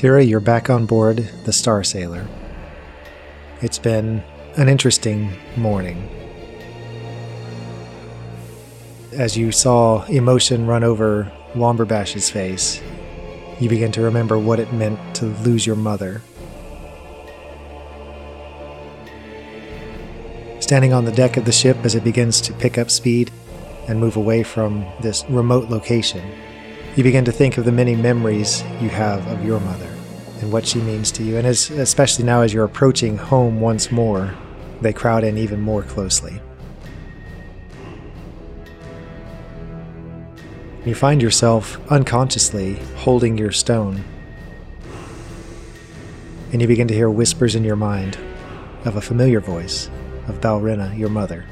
Tira, you're back on board the Star Sailor. It's been an interesting morning. As you saw emotion run over Womberbash's face, you begin to remember what it meant to lose your mother. Standing on the deck of the ship as it begins to pick up speed and move away from this remote location, you begin to think of the many memories you have of your mother and what she means to you. And as, especially now as you're approaching home once more, they crowd in even more closely. You find yourself unconsciously holding your stone. And you begin to hear whispers in your mind of a familiar voice of Balrina, your mother.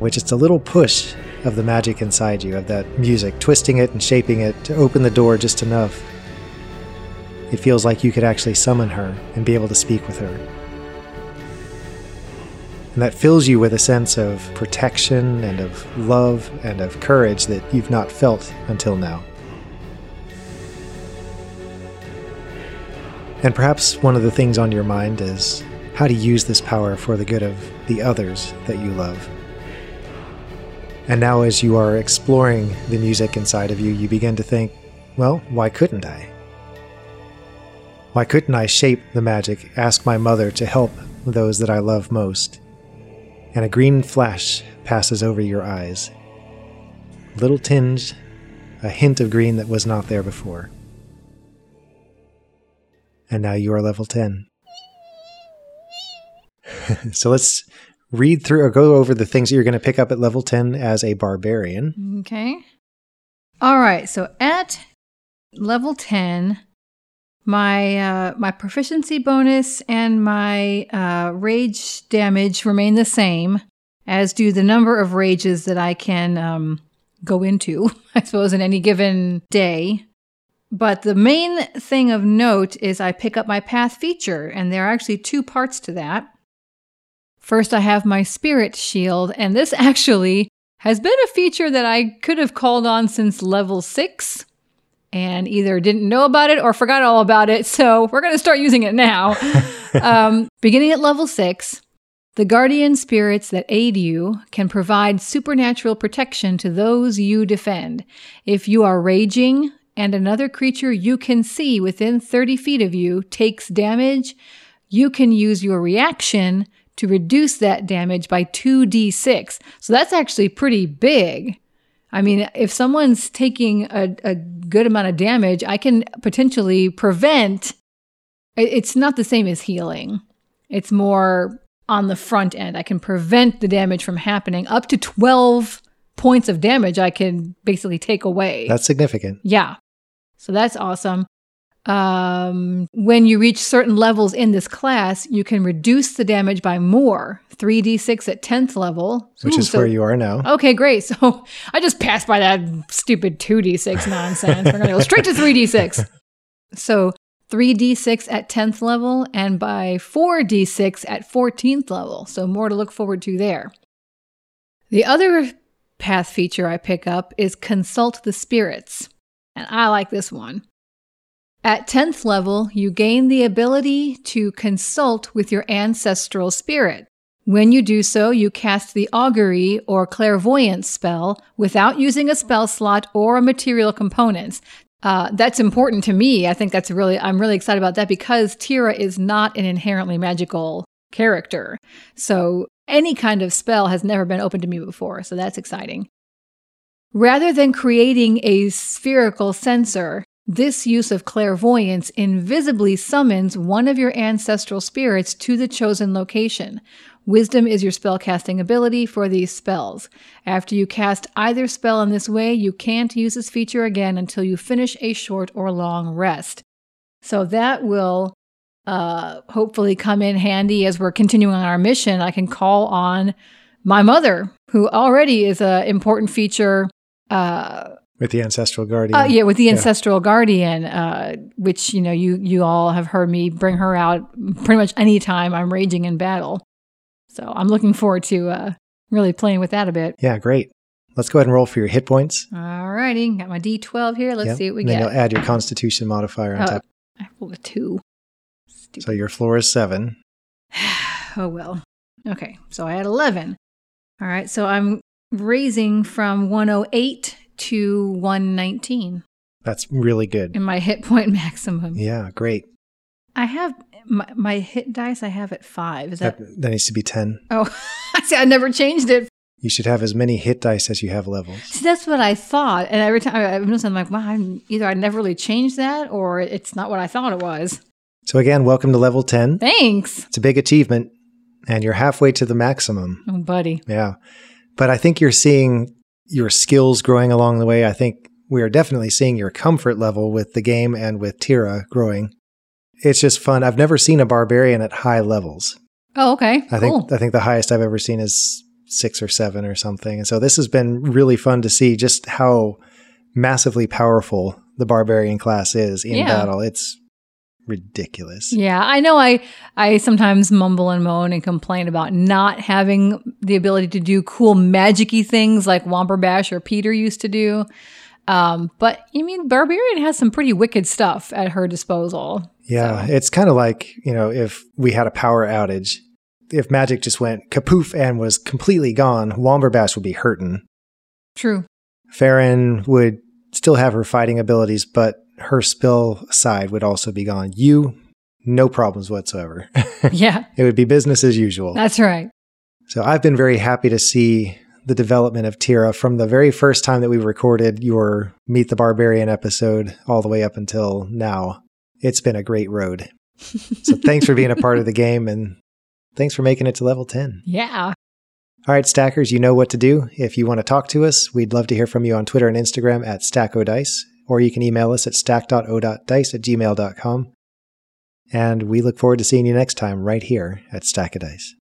Which it's a little push of the magic inside you, of that music, twisting it and shaping it to open the door just enough. It feels like you could actually summon her and be able to speak with her. And that fills you with a sense of protection and of love and of courage that you've not felt until now. And perhaps one of the things on your mind is how to use this power for the good of the others that you love. And now, as you are exploring the music inside of you, you begin to think, well, why couldn't I? Why couldn't I shape the magic, ask my mother to help those that I love most? And a green flash passes over your eyes. Little tinge, a hint of green that was not there before. And now you are level 10. so let's read through or go over the things that you're going to pick up at level 10 as a barbarian. Okay. All right. So at level 10, my uh, my proficiency bonus and my uh, rage damage remain the same, as do the number of rages that I can um, go into, I suppose, in any given day. But the main thing of note is I pick up my path feature, and there are actually two parts to that. First, I have my spirit shield, and this actually has been a feature that I could have called on since level 6 and either didn't know about it or forgot all about it. So we're going to start using it now. um, beginning at level six, the guardian spirits that aid you can provide supernatural protection to those you defend. If you are raging and another creature you can see within 30 feet of you takes damage, you can use your reaction to reduce that damage by 2d6. So that's actually pretty big. I mean, if someone's taking a, a good amount of damage, I can potentially prevent. It's not the same as healing. It's more on the front end. I can prevent the damage from happening. Up to 12 points of damage, I can basically take away. That's significant. Yeah. So that's awesome. Um, when you reach certain levels in this class, you can reduce the damage by more 3d6 at 10th level. Which Ooh, is so, where you are now. Okay, great. So I just passed by that stupid 2d6 nonsense. We're going to go straight to 3d6. So 3d6 at 10th level and by 4d6 at 14th level. So more to look forward to there. The other path feature I pick up is Consult the Spirits. And I like this one. At 10th level, you gain the ability to consult with your ancestral spirit. When you do so, you cast the augury or clairvoyance spell without using a spell slot or a material components. Uh, that's important to me. I think that's really, I'm really excited about that because Tira is not an inherently magical character. So any kind of spell has never been open to me before. So that's exciting. Rather than creating a spherical sensor, this use of clairvoyance invisibly summons one of your ancestral spirits to the chosen location. Wisdom is your spellcasting ability for these spells. After you cast either spell in this way, you can't use this feature again until you finish a short or long rest. So that will uh, hopefully come in handy as we're continuing on our mission. I can call on my mother, who already is an important feature uh, with the ancestral guardian. Uh, yeah, with the ancestral yeah. guardian, uh, which you know you you all have heard me bring her out pretty much any time I'm raging in battle. So I'm looking forward to uh, really playing with that a bit. Yeah, great. Let's go ahead and roll for your hit points. Alrighty, got my D12 here. Let's Yep. see what we and then get. you'll add your Constitution modifier on Oh, top. I rolled a two. Stupid. So your floor is seven. oh well. Okay, so I had 11. All right, so I'm raising from 108 to 119 That's really good. in my hit point maximum. Yeah, great. I have my, my hit dice. I have at five. Is that? That, that needs to be 10. oh, I see. I never changed it. You should have as many hit dice as you have levels. See, that's what I thought. And every time I noticed, I'm like, wow, I'm, either I never really changed that, or it's not what I thought it was. So again, welcome to level 10. Thanks, It's a big achievement, and you're halfway to the maximum. oh buddy. Yeah. But I think you're seeing your skills growing along the way. I think we are definitely seeing your comfort level with the game and with Tira growing. It's just fun. I've never seen a barbarian at high levels. Oh, okay. I cool. think I think the highest I've ever seen is six or seven or something. And so this has been really fun to see just how massively powerful the barbarian class is in Yeah. battle. It's ridiculous. Yeah, I know. I I sometimes mumble and moan and complain about not having the ability to do cool magicy things like Womperbash or Peter used to do. Um, but I mean, Barbarian has some pretty wicked stuff at her disposal. Yeah, So- it's kind of like, you know, if we had a power outage, if magic just went kapoof and was completely gone, Womberbash would be hurting. True. Farron would still have her fighting abilities, but her spill side would also be gone. You, no problems whatsoever. Yeah, it would be business as usual. that's right. So I've been very happy to see the development of Tira from the very first time that we recorded your Meet the Barbarian episode all the way up until now. It's been a great road. So thanks for being a part of the game and thanks for making it to level 10. Yeah. All right, stackers, you know what to do. If you want to talk to us, we'd love to hear from you on Twitter and Instagram at stackodice, or you can email us at stack.o.dice at gmail.com. And we look forward to seeing you next time right here at Stack of Dice.